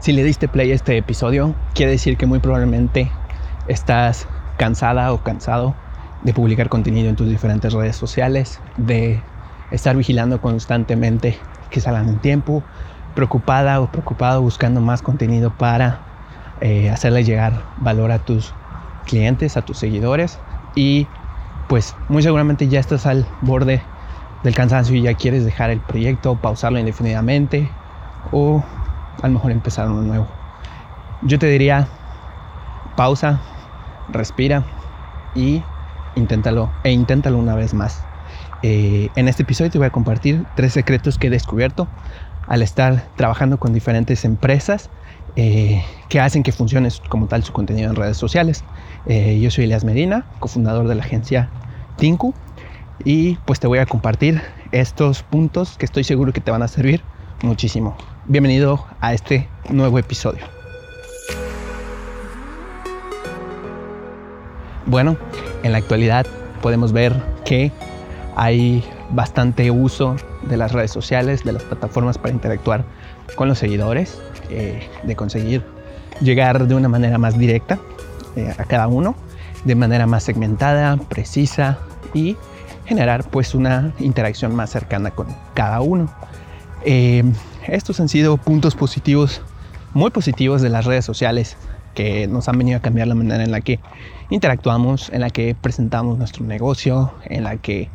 Si le diste play a este episodio, quiere decir que muy probablemente estás cansada o cansado de publicar contenido en tus diferentes redes sociales, de estar vigilando constantemente que salgan en tiempo, preocupada o preocupado buscando más contenido para eh, hacerle llegar valor a tus clientes, a tus seguidores. Y pues muy seguramente ya estás al borde del cansancio y ya quieres dejar el proyecto, pausarlo indefinidamente o a lo mejor empezar uno nuevo. Yo te diría, pausa, respira y inténtalo e inténtalo una vez más. Eh, en este episodio te voy a compartir tres secretos que he descubierto al estar trabajando con diferentes empresas eh, que hacen que funcione como tal su contenido en redes sociales. Eh, yo soy Elias Medina, cofundador de la agencia Tinku y pues te voy a compartir estos puntos que estoy seguro que te van a servir muchísimo. Bienvenido a este nuevo episodio. Bueno, en la actualidad podemos ver que hay bastante uso de las redes sociales, de las plataformas para interactuar con los seguidores, eh, de conseguir llegar de una manera más directa eh, a cada uno, de manera más segmentada, precisa y generar pues una interacción más cercana con cada uno. Eh, estos han sido puntos positivos, muy positivos de las redes sociales que nos han venido a cambiar la manera en la que interactuamos, en la que presentamos nuestro negocio, en la que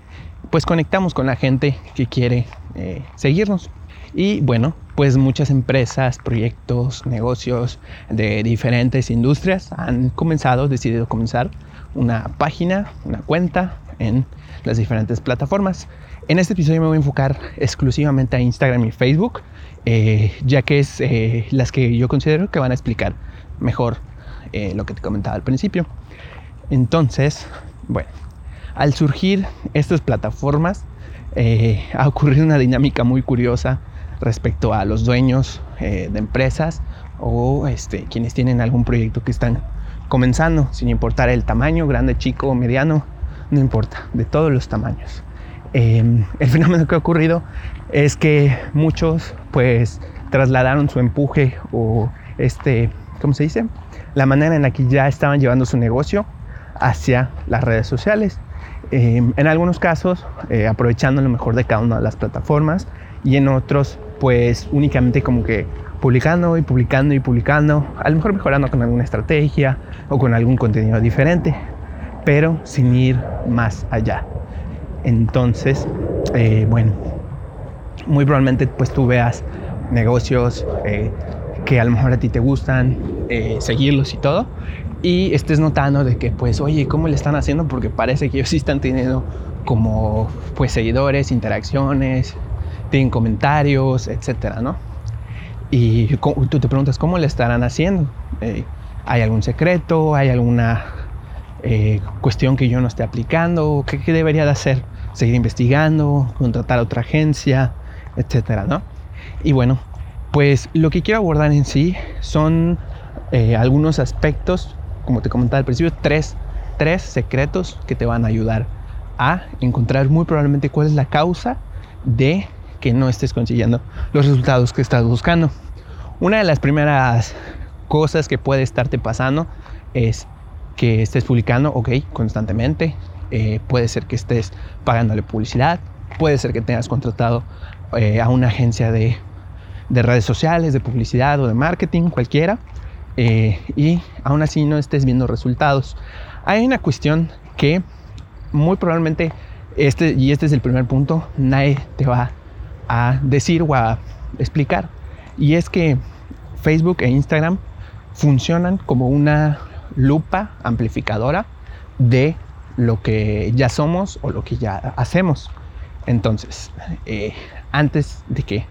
pues conectamos con la gente que quiere eh, seguirnos. Y bueno, pues muchas empresas, proyectos, negocios de diferentes industrias han comenzado, decidido comenzar una página, una cuenta en las diferentes plataformas. En este episodio me voy a enfocar exclusivamente a Instagram y Facebook, eh, ya que es eh, las que yo considero que van a explicar mejor lo que te comentaba al principio. Entonces, bueno, al surgir estas plataformas, eh, ha ocurrido una dinámica muy curiosa respecto a los dueños eh, de empresas o este, quienes tienen algún proyecto que están comenzando, sin importar el tamaño, grande, chico mediano, no importa, de todos los tamaños. Em, el fenómeno que ha ocurrido es que muchos pues trasladaron su empuje o este, ¿cómo se dice? La manera en la que ya estaban llevando su negocio hacia las redes sociales. Em, en algunos casos, eh, aprovechando lo mejor de cada una de las plataformas y en otros, pues únicamente como que publicando y publicando y publicando, a lo mejor mejorando con alguna estrategia o con algún contenido diferente, pero sin ir más allá. Entonces, eh, bueno, muy probablemente pues tú veas negocios eh, que a lo mejor a ti te gustan, seguirlos y todo, y estés notando de que pues oye cómo le están haciendo porque parece que ellos sí están teniendo como pues seguidores interacciones tienen comentarios etcétera no y tú te preguntas cómo le estarán haciendo eh, hay algún secreto hay alguna eh, cuestión que yo no esté aplicando ¿Qué, ¿qué, debería de hacer seguir investigando contratar a otra agencia etcétera no y bueno pues lo que quiero abordar en sí son eh, algunos aspectos como te comentaba al principio, tres, tres secretos que te van a ayudar a encontrar muy probablemente cuál es la causa de que no estés consiguiendo los resultados que estás buscando. Una de las primeras cosas que puede estarte pasando es que estés publicando, ok, constantemente. Eh, puede ser que estés pagándole publicidad. Puede ser que tengas contratado eh, a una agencia de, de redes sociales, de publicidad o de marketing, cualquiera. Eh, y aún así no estés viendo resultados. Hay una cuestión que muy probablemente, este, y este es el primer punto, nadie te va a decir o a explicar. Y es que Facebook e Instagram funcionan como una lupa amplificadora de lo que ya somos o lo que ya hacemos. Entonces, eh, antes de que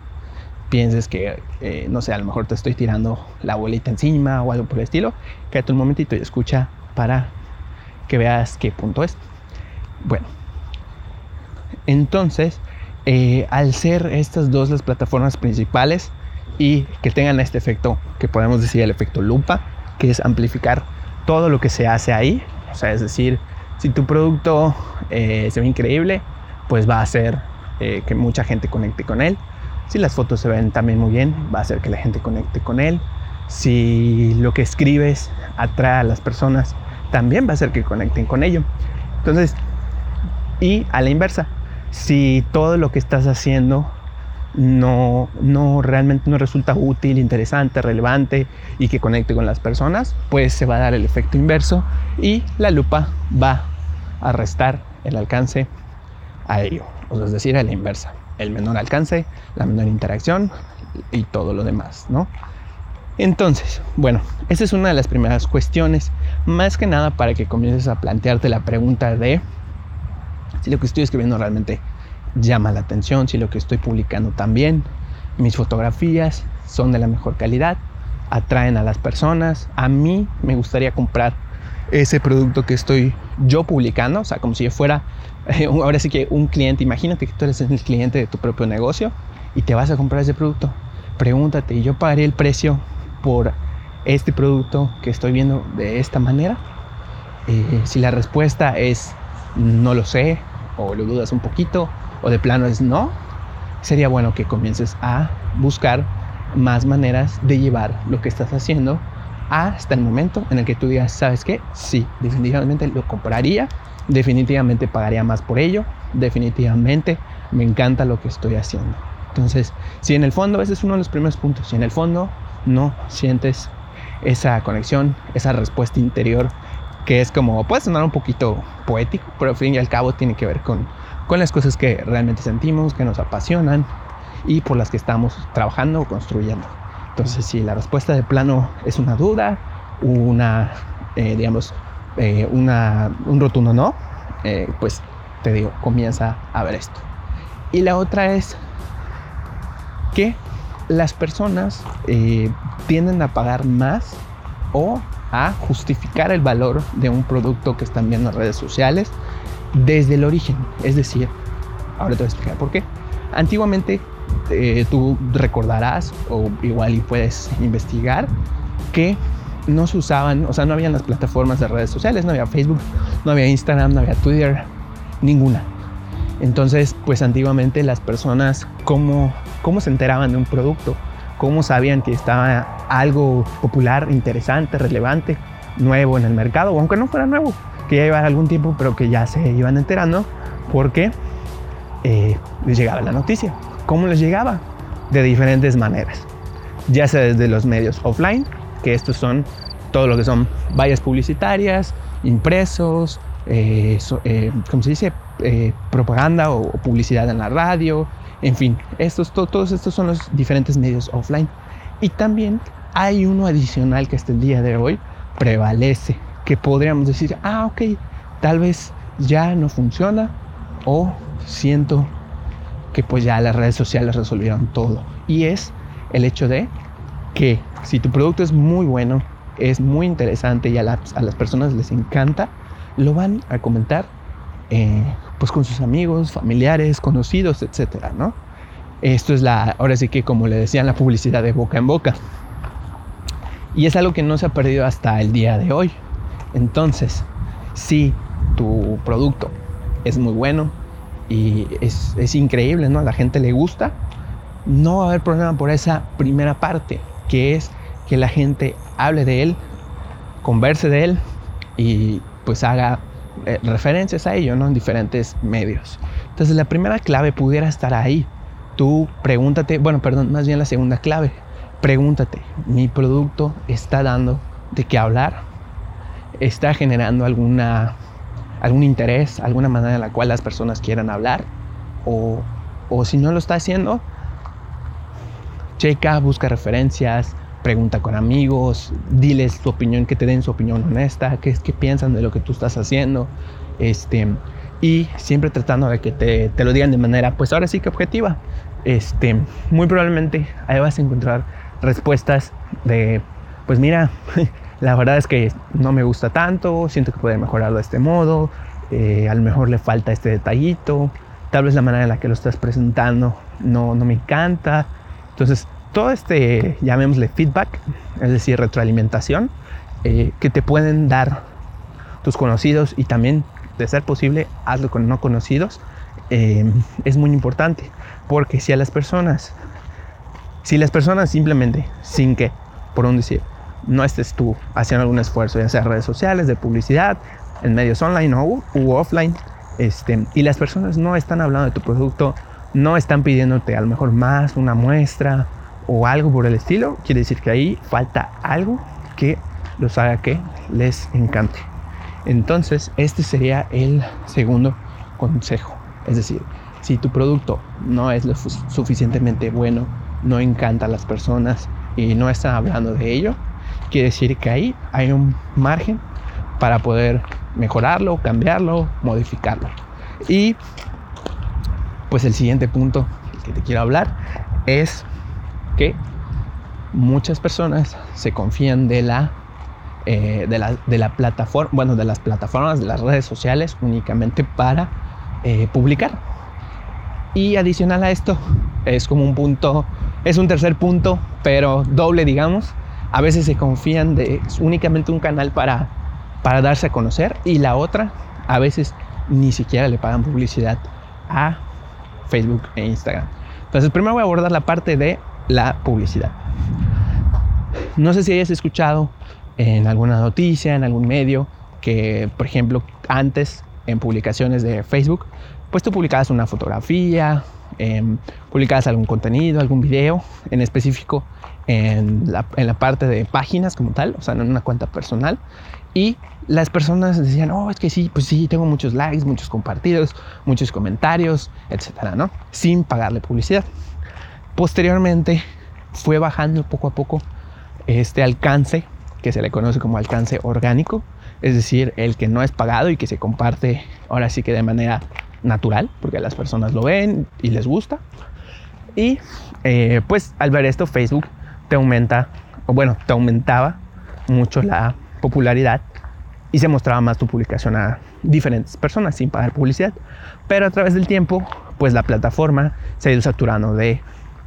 pienses que, eh, no sé, a lo mejor te estoy tirando la bolita encima o algo por el estilo, quédate un momentito y escucha para que veas qué punto es. Bueno, entonces, eh, al ser estas dos las plataformas principales y que tengan este efecto que podemos decir el efecto lupa, que es amplificar todo lo que se hace ahí, o sea, es decir, si tu producto se ve increíble, pues va a hacer que mucha gente conecte con él si las fotos se ven también muy bien, va a hacer que la gente conecte con él. Si lo que escribes atrae a las personas, también va a hacer que conecten con ello. Entonces, y a la inversa, si todo lo que estás haciendo no, no realmente no resulta útil, interesante, relevante y que conecte con las personas, pues se va a dar el efecto inverso y la lupa va a restar el alcance a ello, o es decir, a la inversa, el menor alcance, la menor interacción y todo lo demás, ¿no? Entonces, bueno, esa es una de las primeras cuestiones, más que nada para que comiences a plantearte la pregunta de si lo que estoy escribiendo realmente llama la atención, si lo que estoy publicando también, mis fotografías son de la mejor calidad, atraen a las personas, a mí me gustaría comprar ese producto que estoy yo publicando, o sea, como si yo fuera, ahora sí que un cliente, imagínate que tú eres el cliente de tu propio negocio y te vas a comprar ese producto, pregúntate, ¿yo pagaré el precio por este producto que estoy viendo de esta manera? Eh, si la respuesta es no lo sé, o lo dudas un poquito, o de plano es no, sería bueno que comiences a buscar más maneras de llevar lo que estás haciendo hasta el momento en el que tú digas, ¿sabes qué? Sí, definitivamente lo compraría, definitivamente pagaría más por ello, definitivamente me encanta lo que estoy haciendo. Entonces, si en el fondo, ese es uno de los primeros puntos, si en el fondo no sientes esa conexión, esa respuesta interior, que es como, puede sonar un poquito poético, pero al fin y al cabo tiene que ver con con las cosas que realmente sentimos, que nos apasionan y por las que estamos trabajando o construyendo. Entonces, si la respuesta de plano es una duda, una, eh, digamos, eh, una, un rotundo no, eh, pues te digo, comienza a ver esto. Y la otra es que las personas tienden a pagar más o a justificar el valor de un producto que están viendo en redes sociales desde el origen. Es decir, ahora te voy a explicar por qué. Antiguamente eh, tú recordarás o igual y puedes investigar que no se usaban, o sea, no habían las plataformas de redes sociales, no había Facebook, no había Instagram, no había Twitter, ninguna. Entonces, pues antiguamente las personas, ¿cómo, cómo se enteraban de un producto? ¿Cómo sabían que estaba algo popular, interesante, relevante, nuevo en el mercado? O aunque no fuera nuevo, que ya iba algún tiempo, pero que ya se iban enterando porque eh, les llegaba la noticia. ¿Cómo les llegaba? De diferentes maneras. Ya sea desde los medios offline, que estos son todo lo que son vallas publicitarias, impresos, eh, eh ¿cómo se dice? Eh, propaganda o, publicidad en la radio, en fin, estos, todos estos son los diferentes medios offline. Y también hay uno adicional que hasta el día de hoy prevalece, que podríamos decir, ah, ok, tal vez ya no funciona o siento que pues ya las redes sociales resolvieron todo. Y es el hecho de que si tu producto es muy bueno, es muy interesante y a, las personas les encanta, lo van a comentar eh, pues con sus amigos, familiares, conocidos, etcétera, ¿no? Esto es la, ahora sí que como le decían, la publicidad de boca en boca. Y es algo que no se ha perdido hasta el día de hoy. Entonces, si tu producto es muy bueno y es, increíble, ¿no? A la gente le gusta, no va a haber problema por esa primera parte, que es que la gente hable de él, converse de él y pues haga eh, referencias a ello. En diferentes medios. Entonces la primera clave pudiera estar ahí. Tú pregúntate, bueno, perdón, más bien la segunda clave. Pregúntate, ¿mi producto está dando de qué hablar? está generando alguna, algún interés, alguna manera en la cual las personas quieran hablar. O, o si no lo está haciendo, checa, busca referencias, pregunta con amigos, diles tu opinión, que te den su opinión honesta, qué, qué piensan de lo que tú estás haciendo. Este, y siempre tratando de que te, te, lo digan de manera, pues ahora sí que objetiva. Este, muy probablemente ahí vas a encontrar respuestas de, pues mira, la verdad es que no me gusta tanto, siento que puede mejorarlo de este modo, eh, a lo mejor le falta este detallito, tal vez la manera en la que lo estás presentando no, no me encanta. Entonces, todo este, llamémosle feedback, es decir, retroalimentación, eh, que te pueden dar tus conocidos y también, de ser posible, hazlo con no conocidos, eh, es muy importante. Porque si a las personas, si las personas simplemente, sin que por un decir, no estés tú haciendo algún esfuerzo, ya sea redes sociales, de publicidad, en medios online o u offline, este, y las personas no están hablando de tu producto, no están pidiéndote a lo mejor más una muestra o algo por el estilo, quiere decir que ahí falta algo que los haga que les encante. Entonces, este sería el segundo consejo. Es decir, si tu producto no es lo suficientemente bueno, no encanta a las personas y no están hablando de ello, quiere decir que ahí hay un margen para poder mejorarlo, cambiarlo, modificarlo. Y pues el siguiente punto que te quiero hablar es que muchas personas se confían de la, eh, de la, de la plataforma, bueno, de las plataformas, de las redes sociales únicamente para eh, publicar. Y adicional a esto, es como un punto, es un tercer punto, pero doble, digamos. A veces se confían de únicamente un canal para, para darse a conocer y la otra, a veces ni siquiera le pagan publicidad a Facebook e Instagram. Entonces, primero voy a abordar la parte de la publicidad. No sé si hayas escuchado en alguna noticia, en algún medio, que, por ejemplo, antes en publicaciones de Facebook, pues tú publicabas una fotografía, eh, publicabas algún contenido, algún video, en específico en la, en la, parte de páginas como tal, o sea, en una cuenta personal. Y las personas decían, oh, es que sí, pues sí, tengo muchos likes, muchos compartidos, muchos comentarios, etcétera, ¿no? Sin pagarle publicidad. Posteriormente fue bajando poco a poco este alcance, que se le conoce como alcance orgánico, es decir, el que no es pagado y que se comparte ahora sí que de manera natural, porque las personas lo ven y les gusta. Y eh, pues al ver esto, Facebook te aumenta, o bueno, te aumentaba mucho la popularidad y se mostraba más tu publicación a diferentes personas sin pagar publicidad. Pero a través del tiempo, pues la plataforma se ha ido saturando de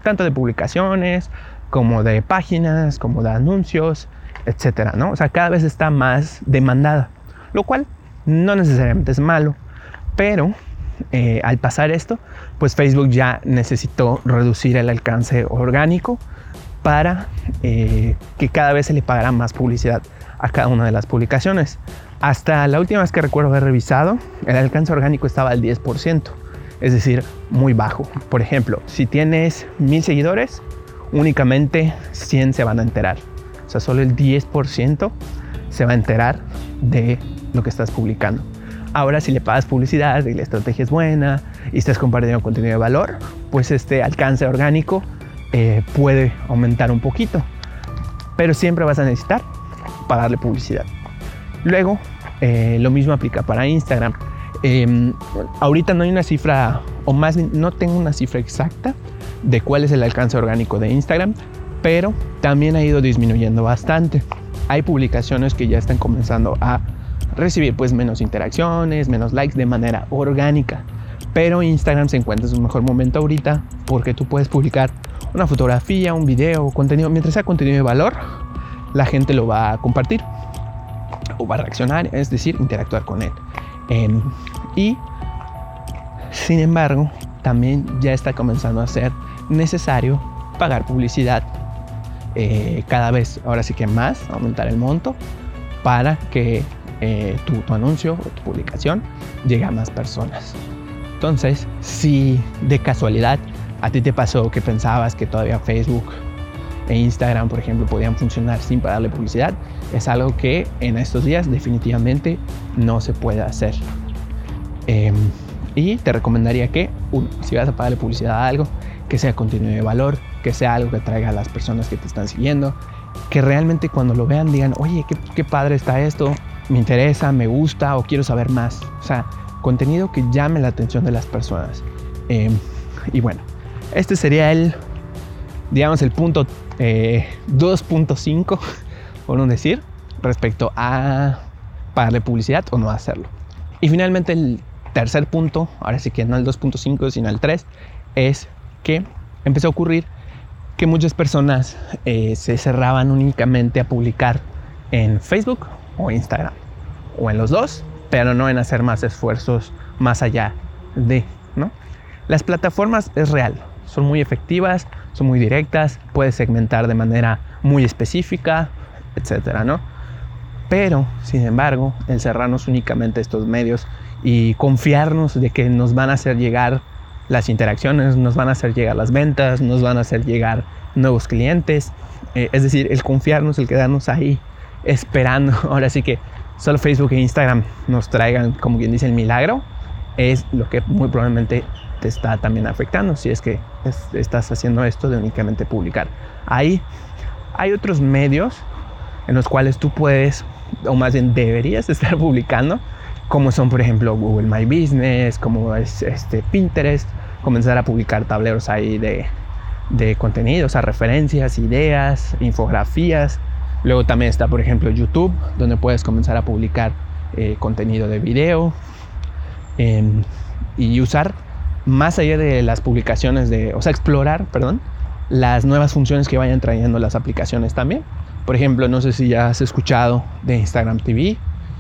tanto de publicaciones como de páginas, como de anuncios, etcétera, ¿no? O sea, cada vez está más demandada, lo cual no necesariamente es malo, pero eh, al pasar esto, pues Facebook ya necesitó reducir el alcance orgánico para eh, que cada vez se le pagara más publicidad a cada una de las publicaciones. Hasta la última vez que recuerdo haber revisado, el alcance orgánico estaba al 10%, es decir, muy bajo. Por ejemplo, si tienes mil seguidores, únicamente 100 se van a enterar. O sea, solo el 10% se va a enterar de lo que estás publicando. Ahora, si le pagas publicidad y la estrategia es buena y estás compartiendo contenido de valor, pues este alcance orgánico eh, puede aumentar un poquito. Pero siempre vas a necesitar pagarle publicidad. Luego, eh, lo mismo aplica para Instagram. Em, ahorita no hay una cifra, o más no tengo una cifra exacta de cuál es el alcance orgánico de Instagram, pero también ha ido disminuyendo bastante. Hay publicaciones que ya están comenzando a recibir pues menos interacciones, menos likes de manera orgánica. Pero Instagram se encuentra en su mejor momento ahorita porque tú puedes publicar una fotografía, un video, contenido, mientras sea contenido de valor, la gente lo va a compartir o va a reaccionar, es decir, interactuar con él. Em, y sin embargo, también ya está comenzando a ser necesario pagar publicidad eh, cada vez, ahora sí que más, aumentar el monto para que eh, tu, tu, anuncio o tu publicación llegue a más personas. Entonces, si de casualidad a ti te pasó que pensabas que todavía Facebook e Instagram, por ejemplo, podían funcionar sin pagarle publicidad, es algo que en estos días definitivamente no se puede hacer. Em, y te recomendaría que, uno, si vas a pagarle publicidad a algo, que sea contenido de valor, que sea algo que traiga a las personas que te están siguiendo, que realmente cuando lo vean digan, oye, qué, qué padre está esto, me interesa, me gusta o quiero saber más. O sea, contenido que llame la atención de las personas. Em, y bueno, este sería el, digamos, el punto 2.5, eh, por un decir, respecto a pagarle publicidad o no hacerlo. Y finalmente el tercer punto, ahora sí que no el 2.5, sino el 3, es que empezó a ocurrir que muchas personas eh, se cerraban únicamente a publicar en Facebook o Instagram, o en los dos, pero no en hacer más esfuerzos más allá de, ¿no? Las plataformas es real, son muy efectivas, son muy directas, puedes segmentar de manera muy específica, etcétera, ¿no? Pero, sin embargo, encerrarnos únicamente estos medios y confiarnos de que nos van a hacer llegar las interacciones, nos van a hacer llegar las ventas, nos van a hacer llegar nuevos clientes. Eh, es decir, el confiarnos, el quedarnos ahí esperando. Ahora sí que solo Facebook e Instagram nos traigan, como quien dice, el milagro, es lo que muy probablemente te está también afectando si es que estás haciendo esto de únicamente publicar. Ahí hay otros medios en los cuales tú puedes, o más bien deberías estar publicando, como son por ejemplo Google My Business, como es este Pinterest, comenzar a publicar tableros ahí de, de contenidos, a referencias, ideas, infografías. Luego también está por ejemplo YouTube, donde puedes comenzar a publicar eh, contenido de video em, y usar más allá de las publicaciones de, o sea, explorar, perdón, las nuevas funciones que vayan trayendo las aplicaciones también. Por ejemplo, no sé si ya has escuchado de Instagram TV,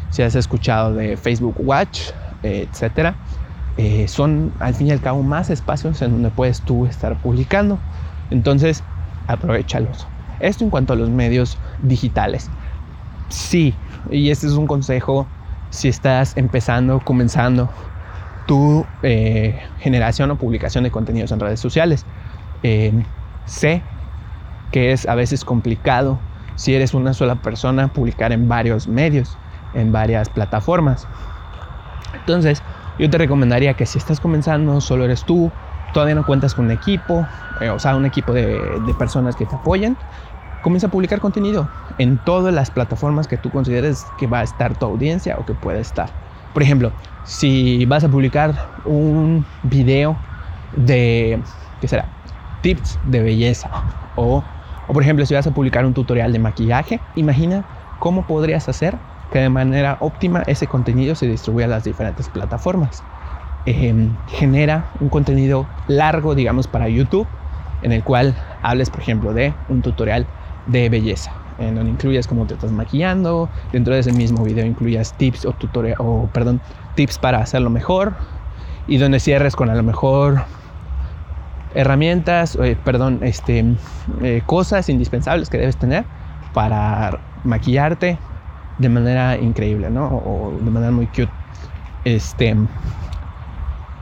si has escuchado de Facebook Watch, etcétera. Eh, son al fin y al cabo más espacios en donde puedes tú estar publicando. Entonces, aprovechalos. Esto en cuanto a los medios digitales. Sí, y este es un consejo si estás empezando, comenzando tu eh, generación o publicación de contenidos en redes sociales. Eh, sé que es a veces complicado si eres una sola persona publicar en varios medios, en varias plataformas. Entonces, yo te recomendaría que si estás comenzando, solo eres tú, todavía no cuentas con un equipo, eh, o sea, un equipo de, de personas que te apoyen, comienza a publicar contenido en todas las plataformas que tú consideres que va a estar tu audiencia o que puede estar. Por ejemplo, si vas a publicar un video de, ¿qué será? Tips de belleza. O, o por ejemplo, si vas a publicar un tutorial de maquillaje, imagina cómo podrías hacer que de manera óptima ese contenido se distribuya a las diferentes plataformas. Em, genera un contenido largo, digamos, para YouTube, en el cual hables, por ejemplo, de un tutorial de belleza en donde incluyas cómo te estás maquillando, dentro de ese mismo video incluyas tips o tutorial o perdón, tips para hacerlo mejor y donde cierres con a lo mejor herramientas, eh, perdón, este, eh, cosas indispensables que debes tener para maquillarte de manera increíble, ¿no? O, de manera muy cute. Este,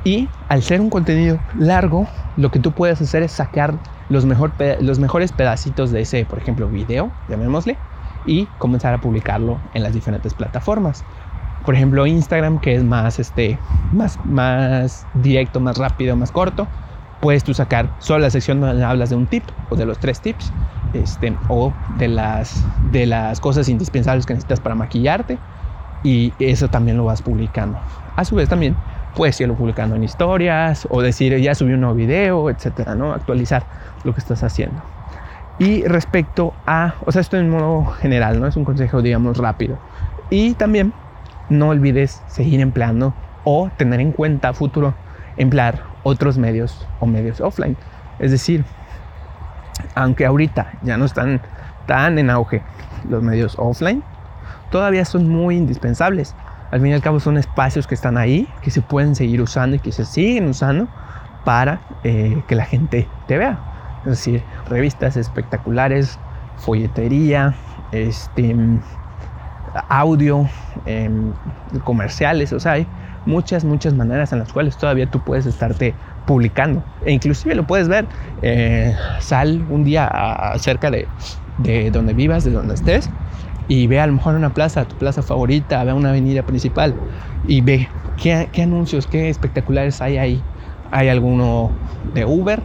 y al ser un contenido largo, lo que tú puedes hacer es sacar los, mejor, los mejores pedacitos de ese, por ejemplo, video, llamémosle, y comenzar a publicarlo en las diferentes plataformas. Por ejemplo, Instagram, que es más, este, más, más directo, más rápido, más corto, puedes tú sacar solo la sección donde hablas de un tip o de los tres tips, este, o de las, de las cosas indispensables que necesitas para maquillarte, y eso también lo vas publicando. A su vez también puedes irlo publicando en historias o decir ya subí un nuevo video, etcétera, ¿no? Actualizar lo que estás haciendo. Y respecto a, o sea, esto en modo general, ¿no? Es un consejo, digamos, rápido. Y también no olvides seguir empleando o tener en cuenta futuro emplear otros medios o medios offline. Es decir, aunque ahorita ya no están tan en auge los medios offline, todavía son muy indispensables. Al fin y al cabo son espacios que están ahí, que se pueden seguir usando y que se siguen usando para eh, que la gente te vea. Es decir, revistas espectaculares, folletería, este, audio, em, comerciales, o sea, hay muchas, muchas maneras en las cuales todavía tú puedes estarte publicando. E inclusive lo puedes ver, eh, sal un día cerca de, de donde vivas, de donde estés, y ve a lo mejor una plaza, tu plaza favorita, ve una avenida principal y ve qué, qué anuncios, qué espectaculares hay ahí. Hay alguno de Uber,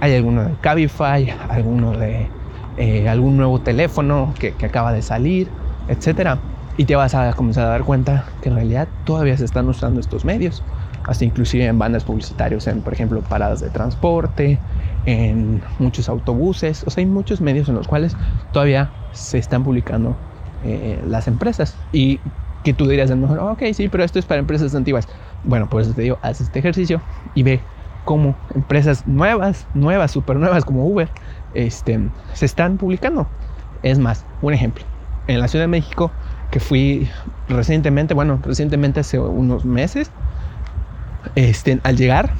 hay alguno de Cabify, alguno de eh, algún nuevo teléfono que, que, acaba de salir, etcétera. Y te vas a comenzar a dar cuenta que en realidad todavía se están usando estos medios, hasta inclusive en bandas publicitarios, en por ejemplo paradas de transporte, en muchos autobuses, o sea, hay muchos medios en los cuales todavía se están publicando eh, las empresas. Y que tú dirías a lo mejor, ok, sí, pero esto es para empresas antiguas. Bueno, pues te digo, haz este ejercicio y ve cómo empresas nuevas, nuevas, súper nuevas como Uber, este, se están publicando. Es más, un ejemplo. En la Ciudad de México, que fui recientemente, bueno, recientemente hace unos meses, este, al llegar,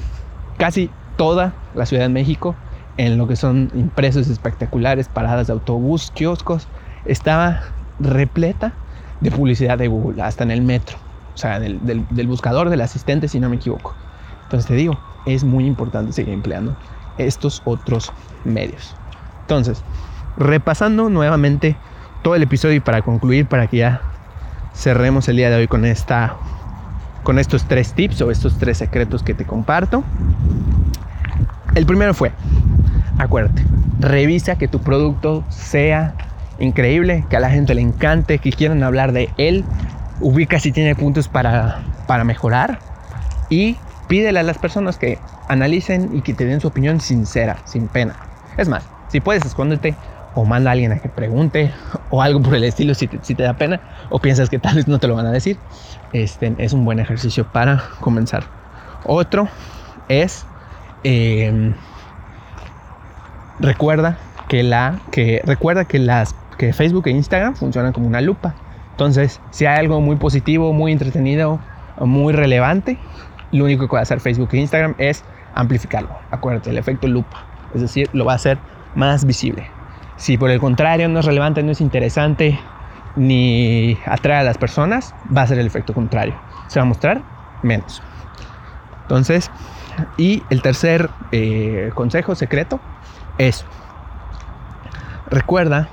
casi toda la Ciudad de México en lo que son impresos espectaculares, paradas de autobús, kioscos, estaba repleta de publicidad de Google, hasta en el metro, o sea, del, del buscador, del asistente, si no me equivoco. Entonces te digo, es muy importante seguir empleando estos otros medios. Entonces, repasando nuevamente todo el episodio y para concluir, para que ya cerremos el día de hoy con esta con estos tres tips o estos tres secretos que te comparto. El primero fue, acuérdate, revisa que tu producto sea increíble, que a la gente le encante, que quieran hablar de él, ubica si tiene puntos para, para mejorar y pídele a las personas que analicen y que te den su opinión sincera, sin pena. Es más, si puedes, escóndete o manda a alguien a que pregunte o algo por el estilo si te, si te da pena o piensas que tal vez no te lo van a decir. Este es un buen ejercicio para comenzar. Otro es em, recuerda que la que recuerda que las que Facebook e Instagram funcionan como una lupa. Entonces, si hay algo muy positivo, muy entretenido, muy relevante, lo único que va a hacer Facebook e Instagram es amplificarlo. Acuérdate, el efecto lupa. Es decir, lo va a hacer más visible. Si por el contrario no es relevante, no es interesante, ni atrae a las personas, va a ser el efecto contrario. Se va a mostrar menos. Entonces, y el tercer eh, consejo secreto es, recuerda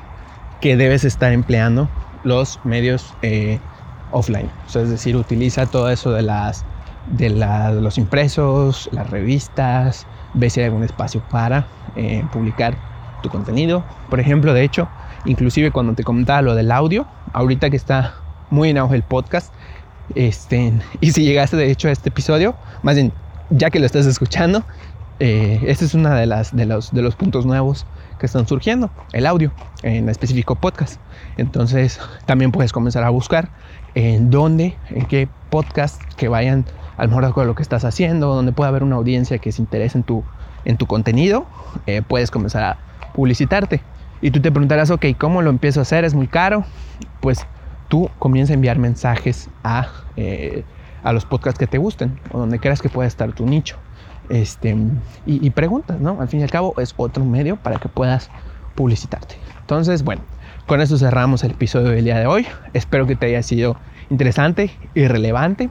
que debes estar empleando los medios eh, offline. es decir, utiliza todo eso de las de, los impresos, las revistas, ve si hay algún espacio para eh, publicar tu contenido. Por ejemplo, de hecho, inclusive cuando te comentaba lo del audio, ahorita que está muy en auge el podcast, este, y si llegaste de hecho a este episodio, más bien ya que lo estás escuchando, eh, este es uno de, las, de, los, de los puntos nuevos que están surgiendo, el audio, en específico podcast. Entonces también puedes comenzar a buscar en dónde, en qué podcast que vayan a lo mejor con lo que estás haciendo, donde pueda haber una audiencia que se interese en tu, en tu contenido, eh, puedes comenzar a publicitarte. Y tú te preguntarás, ok, ¿cómo lo empiezo a hacer? ¿Es muy caro? Pues tú comienza a enviar mensajes a, eh, a los podcasts que te gusten o donde creas que pueda estar tu nicho. Este, y, preguntas, ¿no? Al fin y al cabo es otro medio para que puedas publicitarte. Entonces, bueno, con eso cerramos el episodio del día de hoy. Espero que te haya sido interesante y relevante.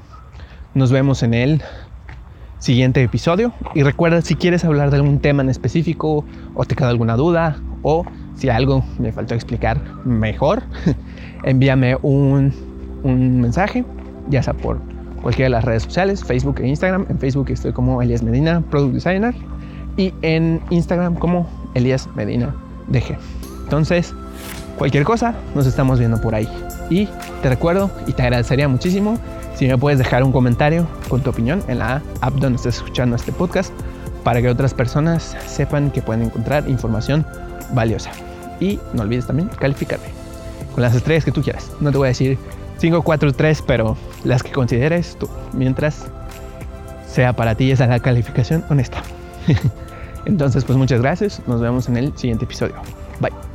Nos vemos en el siguiente episodio. Y recuerda si quieres hablar de algún tema en específico o te queda alguna duda o si algo me faltó explicar mejor, envíame un, un mensaje, ya sea por cualquiera de las redes sociales, Facebook e Instagram. En Facebook estoy como Elias Medina, Product Designer, y en Instagram como Elias Medina DG. Entonces, cualquier cosa, nos estamos viendo por ahí. Y te recuerdo y te agradecería muchísimo si me puedes dejar un comentario con tu opinión en la app donde estés escuchando este podcast para que otras personas sepan que pueden encontrar información valiosa. Y no olvides también calificarme con las estrellas que tú quieras. No te voy a decir 5, 4, 3, pero las que consideres tú, mientras sea para ti esa la calificación honesta. Entonces, pues muchas gracias. Nos vemos en el siguiente episodio. Bye.